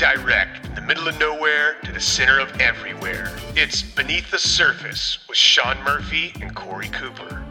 direct from the middle of nowhere to the center of everywhere. It's Beneath the Surface with Sean Murphy and Corey Cooper.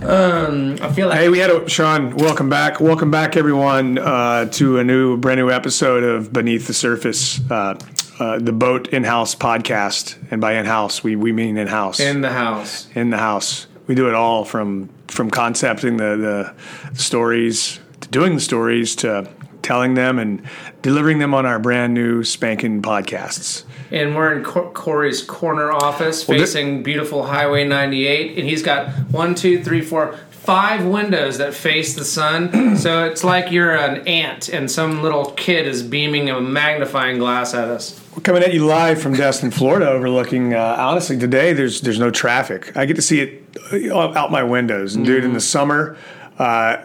Um, I feel like Hey, we had a Sean. Welcome back. Welcome back, everyone, uh, to a new, brand new episode of Beneath the Surface, uh, uh, the BOTE In House podcast. And by in house, we we mean in house. in the house. in the house. We do it all from from concepting the, the stories to doing the stories to telling them and delivering them on our brand new spanking podcasts. And we're in Cor- Corey's corner office Well, facing beautiful Highway 98. And he's got one, two, three, four, five windows that face the sun. so it's like you're an ant and some little kid is beaming a magnifying glass at us. We're coming at you live from Destin, Florida, overlooking. Uh, honestly, today there's there's no traffic. I get to see it out my windows, and dude, in the summer, uh,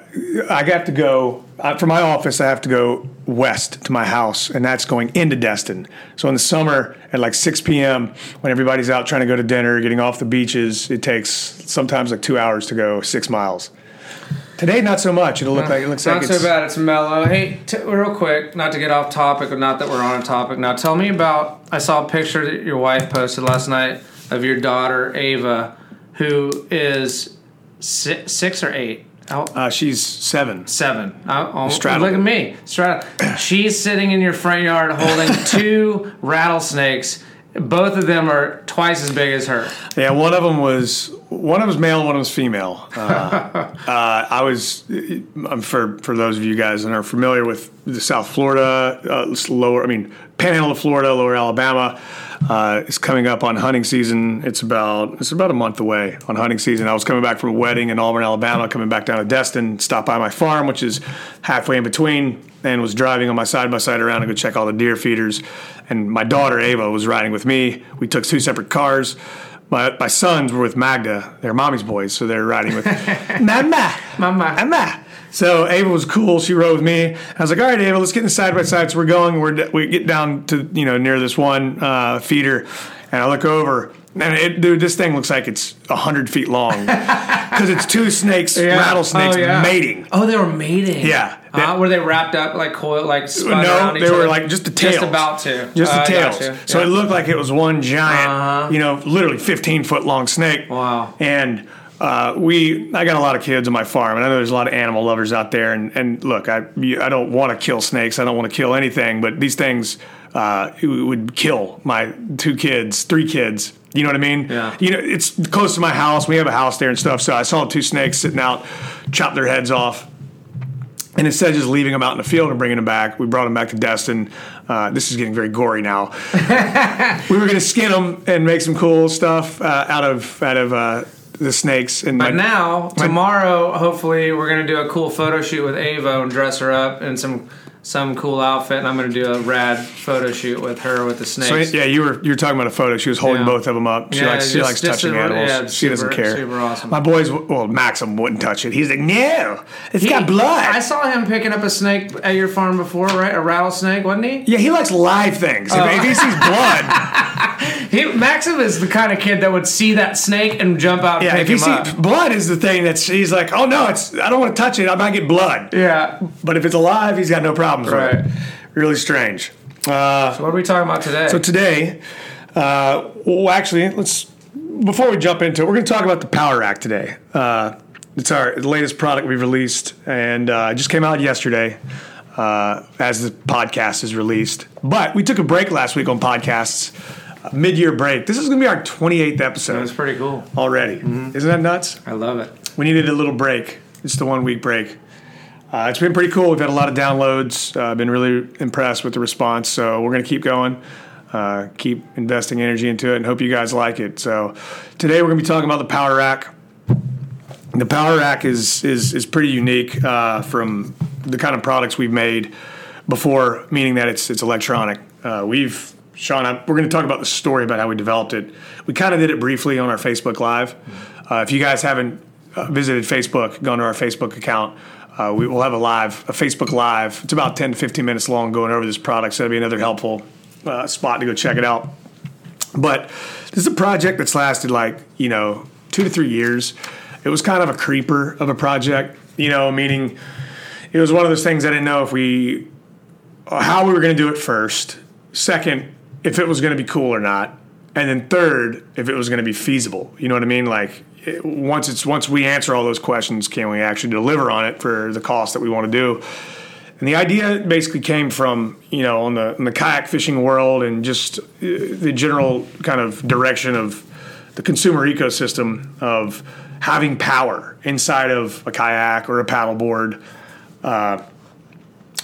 I have to go uh, from my office. I have to go west to my house, and that's going into Destin. So in the summer, at like 6 p.m., when everybody's out trying to go to dinner, getting off the beaches, it takes sometimes like two hours to go six miles. Today, not so much. It'll look like it looks Not like so it's bad. It's mellow. Hey, t- real quick, not to get off topic, but not that we're on a topic now. Tell me about. I saw a picture that your wife posted last night of your daughter Ava, who is si- six or eight. Uh, she's seven. seven. I, oh, Straddle. look at me. Straddle. She's sitting in your front yard holding two rattlesnakes. Both of them are twice as big as her. Yeah, one of them was one of them was male, one of them was female. Uh, uh, I was um, for for those of you guys that are familiar with the South Florida, uh, lower, I mean, Panhandle of Florida, Lower Alabama. Uh, is coming up on hunting season. It's about it's about a month away on hunting season. I was coming back from a wedding in Auburn, Alabama, coming back down to Destin, stopped by my farm, which is halfway in between, and was driving on my side by side around to go check all the deer feeders. And my daughter Ava was riding with me. We took two separate cars. My, my sons were with Magda. They're mommy's boys, so they're riding with Mama. Mama. Mama. So Ava was cool. She rode with me. I was like, "All right, Ava, let's get in the side by side." So we're going. We're we get down to you know near this one uh, feeder, and I look over, and it, dude, this thing looks like it's hundred feet long because it's two snakes, rattlesnakes Oh, yeah. mating. Oh, they were mating. Yeah. Uh, were they wrapped up like coil, like No, they were other? like just the tails. Just about to. Just Uh, the I tails. you. So it looked like it was one giant, Uh-huh. you know, literally 15 foot long snake. Wow. And uh, we, I got a lot of kids on my farm, and I know there's a lot of animal lovers out there. And, and look, I, I don't want to kill snakes. I don't want to kill anything, but these things uh, would kill my two kids, three kids. You know what I mean? Yeah. You know, it's close to my house. We have a house there and stuff. So I saw two snakes sitting out, chop their heads off. And instead of just leaving them out in the field and bringing them back, we brought them back to Destin. Uh, this is getting very gory now. we were going to skin them and make some cool stuff uh, out of out of uh, the snakes. And But my- now, tomorrow, hopefully, we're gonna do a cool photo shoot with Ava and dress her up in some some cool outfit, and I'm gonna do a rad photo shoot with her with the so snakes. yeah, you were you were talking about a photo. She was holding Yeah. both of them up. She Yeah, likes she likes touching a- animals. yeah, she doesn't care. super awesome. My boys, well, Maxim wouldn't touch it. He's like, no, it's He- got blood. I saw him picking up a snake at your farm before, right? A rattlesnake, wasn't he? yeah, he likes live things. Oh. If, if he sees blood, He Maxim is the kind of kid that would see that snake and jump out and yeah, if he him up. blood is the thing that's he's like, oh no, it's I don't want to touch it. I might get blood. yeah. But if it's alive, he's got no problems Right. with it. Really strange. Uh, What are we talking about today? so today, uh, well, actually, let's before we jump into it, we're going to talk about the Power Rac today. Uh, it's our latest product we've released, and uh, it just came out yesterday uh, as the podcast is released. But we took a break last week on podcasts, mid-year break. This is going to be our 28th episode That's pretty cool. already. Isn't that nuts? I love it. we needed a little break. It's the one week break. Uh, it's been pretty cool. We've had a lot of downloads. Uh, been really impressed with the response. So we're going to keep going, uh, keep investing energy into it, and hope you guys like it. So today we're going to be talking about the Power Rac. The Power Rac is is is pretty unique uh, from the kind of products we've made before, meaning that it's it's electronic. Uh, we've Sean, I, we're going to talk about the story about how we developed it. We kind of did it briefly on our Facebook Live. Uh, if you guys haven't uh, visited Facebook, gone to our Facebook account, uh, we will have a live, a Facebook Live. It's about 10 to 15 minutes long going over this product, so that'll be another helpful uh, spot to go check it out. But this is a project that's lasted like, you know, two to three years. It was kind of a creeper of a project. You know, meaning it was one of those things I didn't know if we how we were going to do it first. Second, if it was going to be cool or not, and then third, if it was going to be feasible. You know what I mean? Like it, once it's once we answer all those questions, can we actually deliver on it for the cost that we want to do? And the idea basically came from you know on the in the kayak fishing world and just uh, the general kind of direction of the consumer ecosystem of having power inside of a kayak or a paddleboard. Uh,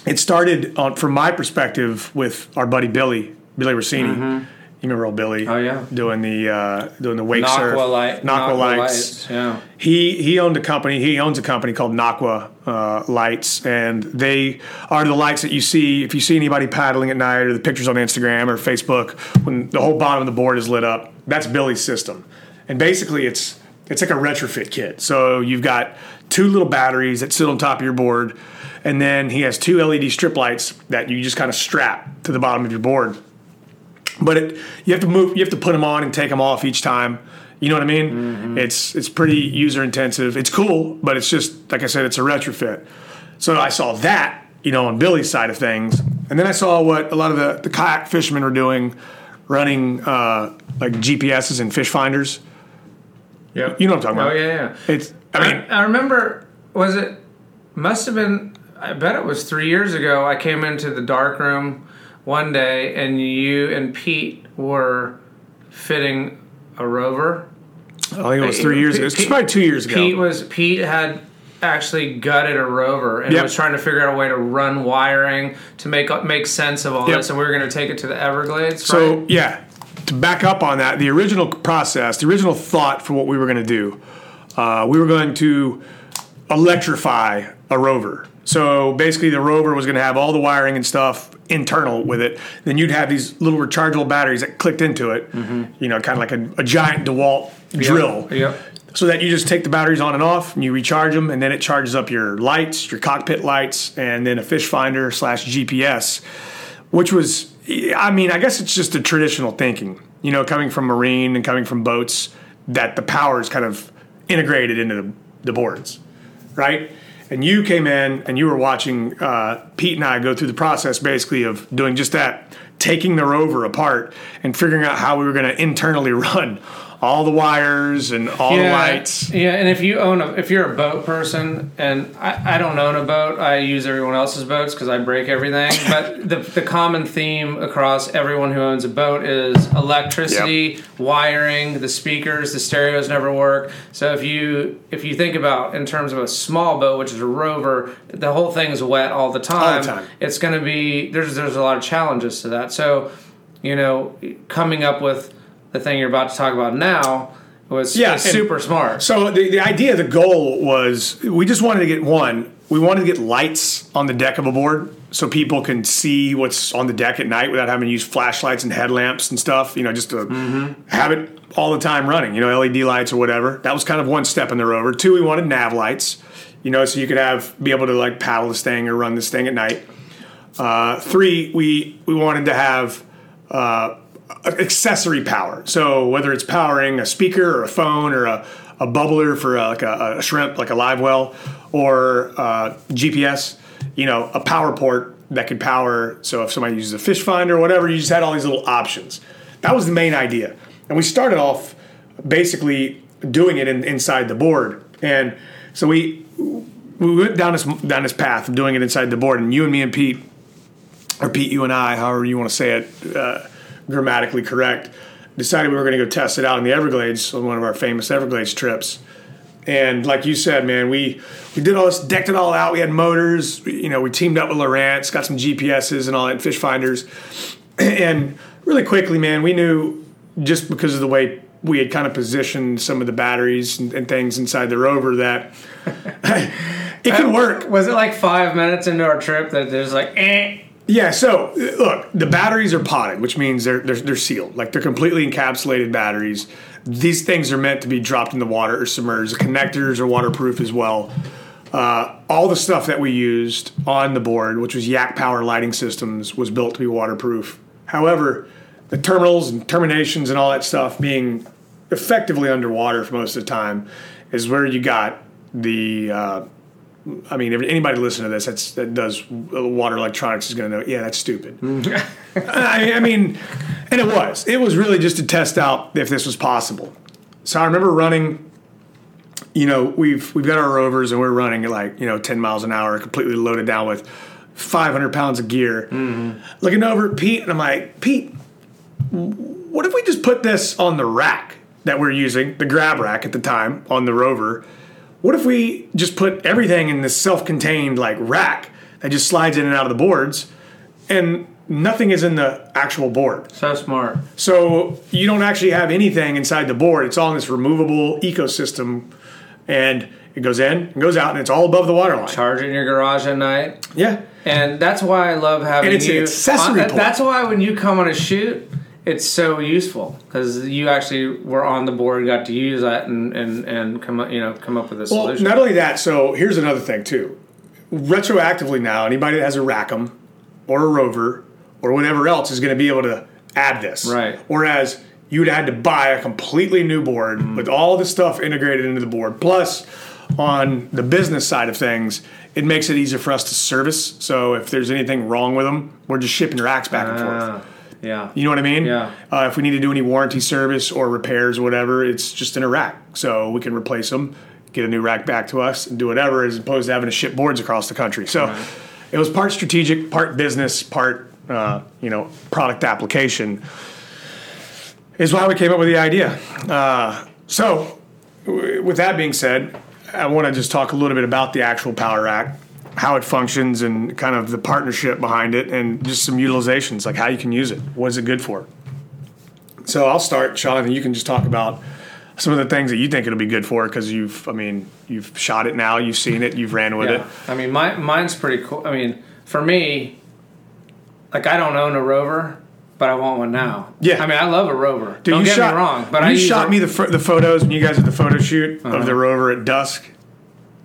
it started on, from my perspective with our buddy Billy, Billy Rossini. Mm-hmm. You remember old Billy? Oh, yeah. doing the uh, doing the wake surf, light, Nocqua Nocqua lights. lights, yeah. He he owned a company. He owns a company called Nocqua uh, Lights, and they are the lights that you see if you see anybody paddling at night or the pictures on Instagram or Facebook when the whole bottom of the board is lit up. That's Billy's system, and basically it's it's like a retrofit kit. So you've got two little batteries that sit on top of your board, and then he has two LED strip lights that you just kind of strap to the bottom of your board but it, you have to move you have to put them on and take them off each time you know what i mean Mm-hmm. it's it's pretty user intensive it's cool but it's just like i said it's a retrofit so i saw that you know on billy's side of things and then i saw what a lot of the, the kayak fishermen were doing running uh, like gps's and fish finders Yeah. you know what i'm talking Oh about oh yeah, yeah. it's i mean I, I remember. Was it? Must have been. I bet it was three years ago. I came into the dark room one day, and you and Pete were fitting a rover. i think it was three years ago it's probably two years ago Pete was Pete had actually gutted a rover and Yep. was trying to figure out a way to run wiring to make make sense of all Yep. this, and we were going to take it to the Everglades. So right? yeah, to back up on that, the original process, the original thought for what we were going to do, uh, we were going to electrify a rover. So basically, the rover was going to have all the wiring and stuff internal with it. Then you'd have these little rechargeable batteries that clicked into it. Mm-hmm. You know, kind of like a, a giant DeWalt drill. Yep. So that you just take the batteries on and off, and you recharge them, and then it charges up your lights, your cockpit lights, and then a fish finder slash GPS, which was, I mean, I guess it's just a traditional thinking, you know, coming from marine and coming from boats, that the power is kind of integrated into the, the boards, right? And you came in and you were watching uh, Pete and I go through the process basically of doing just that, taking the rover apart and figuring out how we were going to internally run all the wires and all the lights. Yeah, and if you own a, if you're a boat person, and I, I don't own a boat, I use everyone else's boats because I break everything. but the the common theme across everyone who owns a boat is electricity, wiring, the speakers, the stereos never work. So if you if you think about in terms of a small boat, which is a rover, the whole thing is wet all the time. time. It's going to be there's there's a lot of challenges to that. So you know, coming up with the thing you're about to talk about now was Yeah, super smart. So the, the idea, the goal was we just wanted to get one, we wanted to get lights on the deck of a board so people can see what's on the deck at night without having to use flashlights and headlamps and stuff, you know, just to have it all the time running, you know, LED lights or whatever. That was kind of one step in the rover. Two, we wanted nav lights, you know, so you could have be able to like paddle this thing or run this thing at night. Uh, three, we we wanted to have uh, accessory power. So whether it's powering a speaker or a phone or a, a bubbler for a, like a, a shrimp, like a live well, or uh, GPS, you know, a power port that could power. So if somebody uses a fish finder or whatever, you just had all these little options. That was the main idea, and we started off basically doing it in, inside the board, and so we we went down this down this path of doing it inside the board, and you and me and Pete or Pete, you and I, however you want to say it, uh, grammatically correct, decided we were going to go test it out in the Everglades on one of our famous Everglades trips. And like you said, man, we we did all this, decked it all out. We had motors, you know, we teamed up with Lowrance, got some GPSs and all that, fish finders. And really quickly, man, we knew just because of the way we had kind of positioned some of the batteries and, and things inside the rover that it could work. Was it like five minutes into our trip that there's like, eh? Yeah, so look, the batteries are potted, which means they're, they're they're sealed. Like they're completely encapsulated batteries. These things are meant to be dropped in the water or submerged. The connectors are waterproof as well. Uh, all the stuff that we used on the board, which was Yak Power lighting systems, was built to be waterproof. However, the terminals and terminations and all that stuff being effectively underwater for most of the time is where you got the uh, I mean, if anybody listen to this that's, that does water electronics is going to know, yeah, that's stupid. I, I mean, and it was. It was really just to test out if this was possible. So I remember running. You know, we've we've got our rovers and we're running at like you know 10 miles an hour, completely loaded down with 500 pounds of gear. Mm-hmm. Looking over at Pete, and I'm like, Pete, what if we just put this on the rack that we're using, the grab rack at the time on the rover? What if we just put everything in this self-contained like rack that just slides in and out of the boards, and nothing is in the actual board? So smart. So you don't actually have anything inside the board. It's all in this removable ecosystem, and it goes in and goes out, and it's all above the water line. Charge in your garage at night. Yeah, And that's why I love having And it's an accessory uh, port. That's why when you come on a shoot, it's so useful because you actually were on the board, got to use that, and and and come up, you know, come up with a Well, solution. not only that. So here's another thing too. Retroactively now, anybody that has a Rackham or a Rover or whatever else is going to be able to add this. Right. Whereas you'd had to buy a completely new board Mm-hmm. with all the stuff integrated into the board. Plus, on the business side of things, it makes it easier for us to service. So if there's anything wrong with them, we're just shipping your racks back and forth. Ah, yeah. You know what I mean? Yeah. Uh, if we need to do any warranty service or repairs or whatever, it's just in a rack. So we can replace them, get a new rack back to us, and do whatever, as opposed to having to ship boards across the country. So it was part strategic, part business, part uh, you know product application. Is why we came up with the idea. Uh, so, w- with that being said, I want to just talk a little bit about the actual power rack, how it functions, and kind of the partnership behind it, and just some utilizations, like how you can use it. What is it good for? So I'll start, Sean, and you can just talk about some of the things that you think it'll be good for, because you've, I mean, you've shot it now, you've seen it, you've ran with Yeah. it. I mean, my, mine's pretty cool. I mean, for me, like I don't own a rover, but I want one now. Yeah. I mean, I love a rover. Dude, don't you get shot, me wrong, but you I shot a- me the the photos when you guys did the photo shoot of the uh-huh. rover at dusk.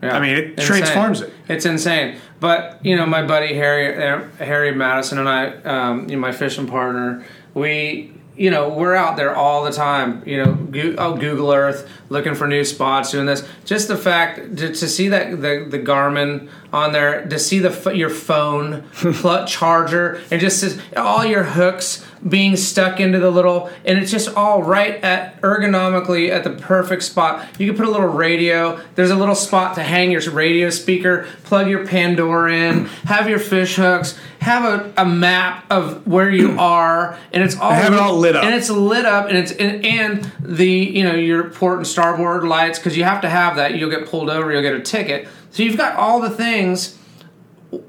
Yeah. I mean, it Insane. transforms it. It's insane. But you know, my buddy Harry uh, Harry Madison and I, um, you know, my fishing partner, we. You know, we're out there all the time. You know, go, oh, Google Earth, looking for new spots, doing this. Just the fact to, to see that the the Garmin on there, to see the your phone pl- charger, and just all your hooks being stuck into the little, and it's just all right at ergonomically at the perfect spot. You can put a little radio. There's a little spot to hang your radio speaker. Plug your Pandora in. Have your fish hooks. Have a, a map of where you are, and it's all Have it all lit up. And it's lit up, and it's and, and the you know your port and starboard lights because you have to have that. You'll get pulled over. You'll get a ticket. So you've got all the things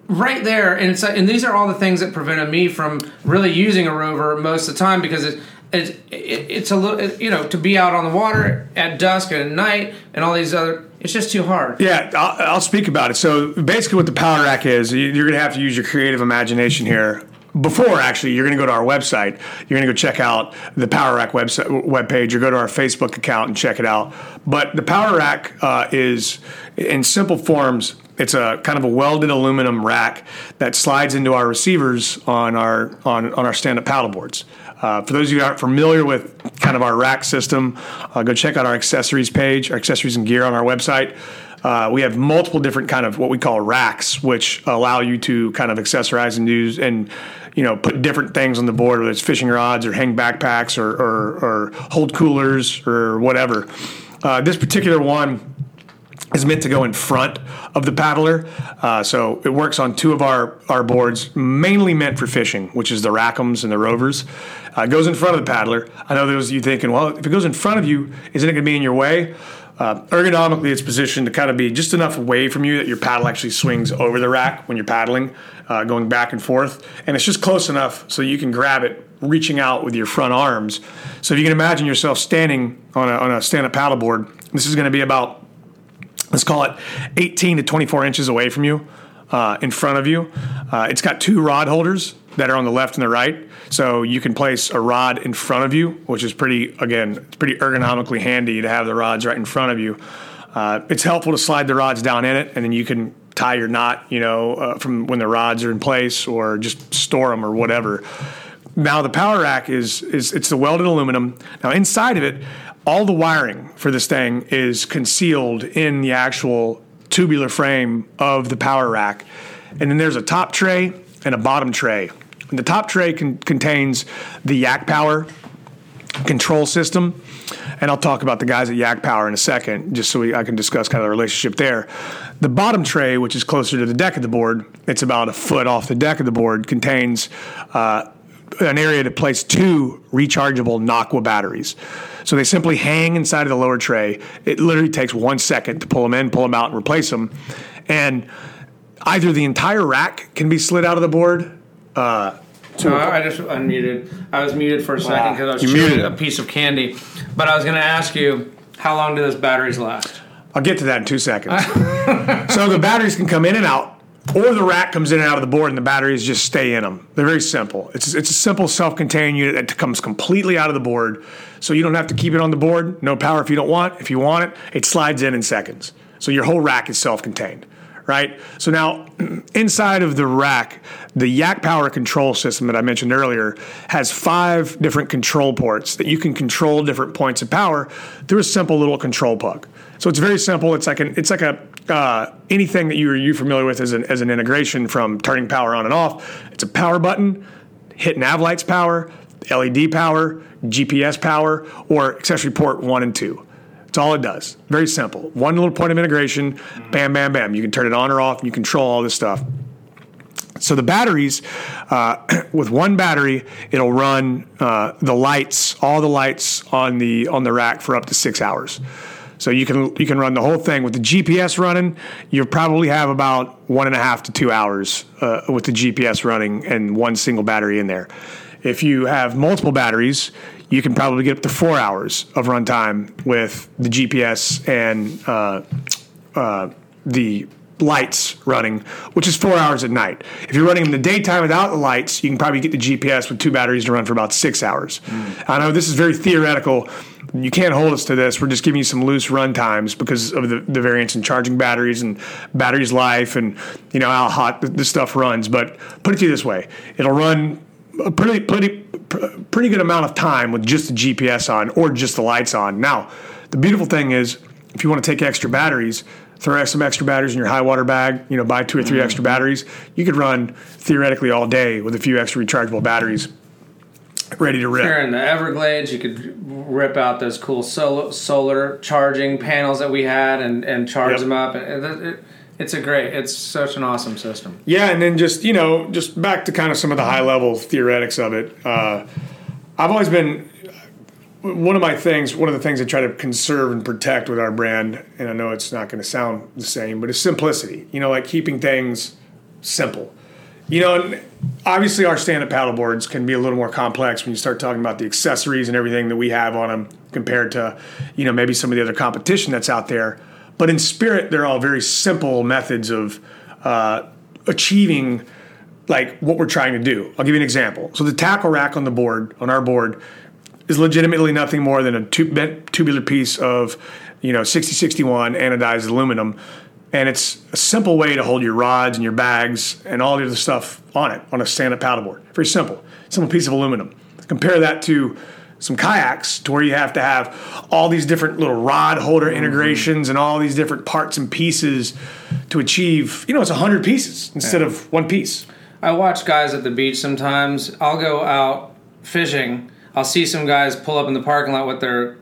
right there and it's and these are all the things that prevented me from really using a rover most of the time because it, it, it it's a little it, you know to be out on the water at dusk and at night and all these other it's just too hard Yeah, I'll, I'll speak about it. So basically, what the power rack is, you- you're going to have to use your creative imagination here. Before actually, you're going to go to our website. You're going to go check out the Power Rac website webpage, or go to our Facebook account and check it out. But the Power Rac uh, is, in simple forms, it's a kind of a welded aluminum rack that slides into our receivers on our on on our stand-up paddle boards. Uh, for those of you who aren't familiar with kind of our rack system, uh, go check out our accessories page, our accessories and gear on our website. Uh, we have multiple different kind of what we call racks, which allow you to kind of accessorize and use and you know put different things on the board, whether it's fishing rods or hang backpacks or or, or hold coolers or whatever. Uh, this particular one is meant to go in front of the paddler. Uh, so it works on two of our, our boards, mainly meant for fishing, which is the Rackhams and the Rovers. Uh, it goes in front of the paddler. I know there's you thinking, well, if it goes in front of you, isn't it going to be in your way? Uh, ergonomically, it's positioned to kind of be just enough away from you that your paddle actually swings over the rack when you're paddling, uh, going back and forth. And it's just close enough so you can grab it reaching out with your front arms. So if you can imagine yourself standing on a, on a stand-up paddleboard, this is going to be about let's call it 18 to 24 inches away from you, uh, in front of you. Uh, it's got two rod holders that are on the left and the right, so you can place a rod in front of you, which is pretty again, it's pretty ergonomically handy to have the rods right in front of you. Uh, it's helpful to slide the rods down in it, and then you can tie your knot, you know, uh, from when the rods are in place, or just store them or whatever. Now the power rack is is it's the welded aluminum. Now inside of it, all the wiring for this thing is concealed in the actual tubular frame of the power rack. And then there's a top tray and a bottom tray. And the top tray con- contains the Yak Power control system. And I'll talk about the guys at Yak Power in a second, just so we, I can discuss kind of the relationship there. The bottom tray, which is closer to the deck of the board, it's about a foot off the deck of the board, contains uh, an area to place two rechargeable Nocqua batteries. So they simply hang inside of the lower tray. It literally takes one second to pull them in, pull them out, and replace them. And either the entire rack can be slid out of the board. Uh, So I I just unmuted. I was muted for a second because I was You chewing muted. a piece of candy. But I was going to ask you, how long do those batteries last? I'll get to that in two seconds. so the batteries can come in and out, or the rack comes in and out of the board, and the batteries just stay in them. They're very simple. It's it's a simple self-contained unit that comes completely out of the board, so you don't have to keep it on the board. No power if you don't want. If you want it, it slides in in seconds. So your whole rack is self-contained. Right. So now, inside of the rack, the Yak Power control system that I mentioned earlier has five different control ports that you can control different points of power through a simple little control plug. So it's very simple. It's like an it's like a uh, anything that you are you familiar with as an as an integration from turning power on and off. It's a power button, hit nav lights power, LED power, GPS power, or accessory port one and two. That's all it does. Very simple. One little point of integration, bam, bam, bam. You can turn it on or off. And you control all this stuff. So the batteries, uh, with one battery, it'll run uh, the lights, all the lights on the on the rack for up to six hours. So you can you can run the whole thing with the GPS running. You probably have about one and a half to two hours uh, with the GPS running and one single battery in there. If you have multiple batteries, you can probably get up to four hours of runtime with the GPS and uh, uh, the lights running, which is four hours at night. If you're running in the daytime without the lights, you can probably get the GPS with two batteries to run for about six hours. I know this is very theoretical. You can't hold us to this. We're just giving you some loose run times because of the, the variance in charging batteries and batteries life and you know how hot the, stuff runs. But put it to you this way: it'll run a pretty pretty pretty good amount of time with just the GPS on or just the lights on. Now, the beautiful thing is if you want to take extra batteries, throw some extra batteries in your high water bag, you know, buy two or 3 mm-hmm. extra batteries, you could run theoretically all day with a few extra rechargeable batteries ready to rip. Here in the Everglades, you could rip out those cool solar, solar charging panels that we had and, and charge Yep. them up. It- it- it's a great, it's such an awesome system. Yeah, and then just you know, just back to kind of some of the high level theoretics of it. Uh, I've always been one of my things. One of the things I try to conserve and protect with our brand, and I know it's not going to sound the same, but it's simplicity. You know, like keeping things simple. You know, and obviously our stand-up paddle boards can be a little more complex when you start talking about the accessories and everything that we have on them compared to, you know, maybe some of the other competition that's out there. But in spirit, they're all very simple methods of uh, achieving like what we're trying to do. I'll give you an example. So the tackle rack on the board, on our board, is legitimately nothing more than a tube, tubular piece of, you know, 6061 anodized aluminum. And it's a simple way to hold your rods and your bags and all the other stuff on it on a stand-up paddleboard. Very simple. Simple piece of aluminum. Compare that to some kayaks to where you have to have all these different little rod holder mm-hmm. integrations and all these different parts and pieces to achieve, you know, it's 100 pieces instead of one piece. I watch guys at the beach sometimes. I'll go out fishing. I'll see some guys pull up in the parking lot with their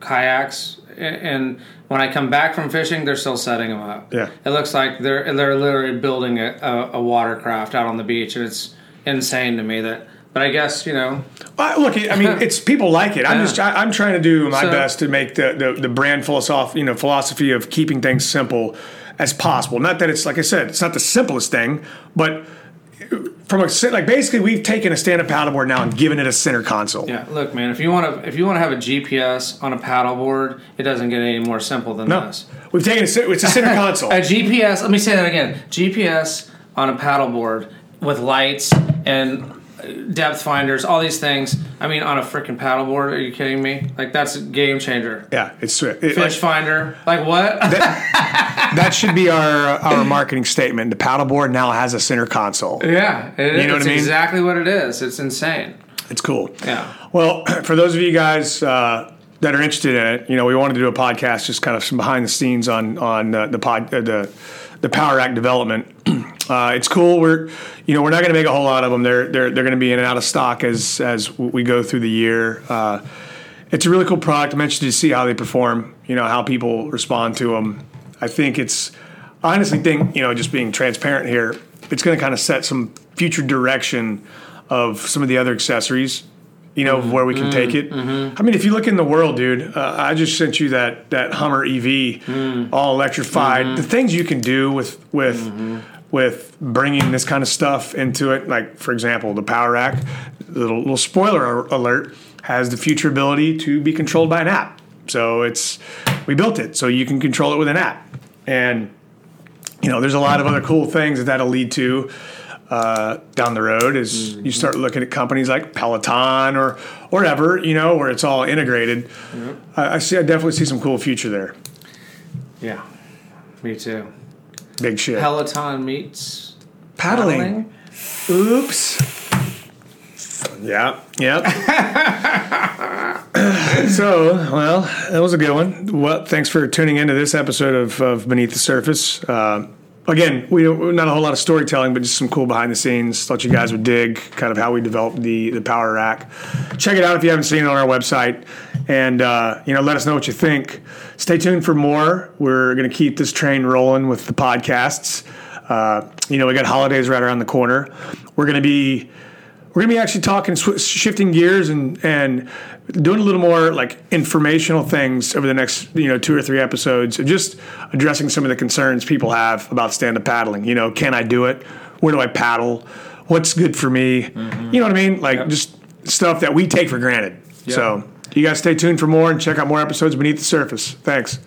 kayaks, and when I come back from fishing, they're still setting them up. Yeah. it looks like they're they're literally building a, a, a watercraft out on the beach, and it's insane to me that. But I guess you know, Uh, look, I mean, it's people like it. I'm Yeah. just, I, I'm trying to do my So- best to make the, the, the brand philosophy, you know, philosophy of keeping things simple as possible. Not that it's like I said, it's not the simplest thing, but from a like basically we've taken a stand-up paddleboard now and given it a center console. yeah. Look, man, if you want to if you want to have a GPS on a paddleboard, it doesn't get any more simple than No, this. we've taken a, it's a center console. A GPS. Let me say that again. GPS on a paddleboard with lights and depth finders, all these things. I mean, on a freaking paddleboard. Are you kidding me? Like that's a game changer. Yeah, it's it, Fish like, finder. Like what? that should be our our marketing statement. The paddleboard now has a center console. yeah, it, You know what I mean? exactly what it is. It's insane. It's cool. Yeah. Well, for those of you guys uh, that are interested in it, you know, we wanted to do a podcast, just kind of some behind the scenes on on uh, the pod uh, the the Power Rac development. Uh, it's cool. We're you know we're not going to make a whole lot of them. They're they're they're going to be in and out of stock as as we go through the year. Uh, it's a really cool product. I'm interested to see how they perform. You know how people respond to them. I think it's I honestly think you know just being transparent here, it's going to kind of set some future direction of some of the other accessories you know, where we can take mm-hmm. it. Mm-hmm. I mean, if you look in the world, dude, uh, I just sent you that that Hummer EV, mm. all electrified. Mm-hmm. The things you can do with with with bringing this kind of stuff into it, like for example, the Power Rac. Little little spoiler alert has the future ability to be controlled by an app. So it's we built it so you can control it with an app, and you know, there's a lot of other cool things that that'll lead to uh, down the road as you start looking at companies like Peloton or or whatever, you know, where it's all integrated. I, I see. I definitely see some cool future there. Yeah, me too. Big shit. Peloton meets paddling. Oops. Yeah. Yep. so, well, that was a good one. Well, thanks for tuning into this episode of, of Beneath the Surface. Uh, again, we not a whole lot of storytelling, but just some cool behind the scenes. Thought you guys would dig kind of how we developed the the Power Rac. Check it out if you haven't seen it on our website, and uh, you know let us know what you think. Stay tuned for more. We're going to keep this train rolling with the podcasts. Uh, you know, we got holidays right around the corner. We're going to be we're going to be actually talking, sw- shifting gears, and and doing a little more like informational things over the next you know two or three episodes, just addressing some of the concerns people have about stand up paddling. You know, can I do it? Where do I paddle? What's good for me? Mm-hmm. You know what I mean? Like Yep. just stuff that we take for granted. So you guys stay tuned for more and check out more episodes beneath the surface. Thanks.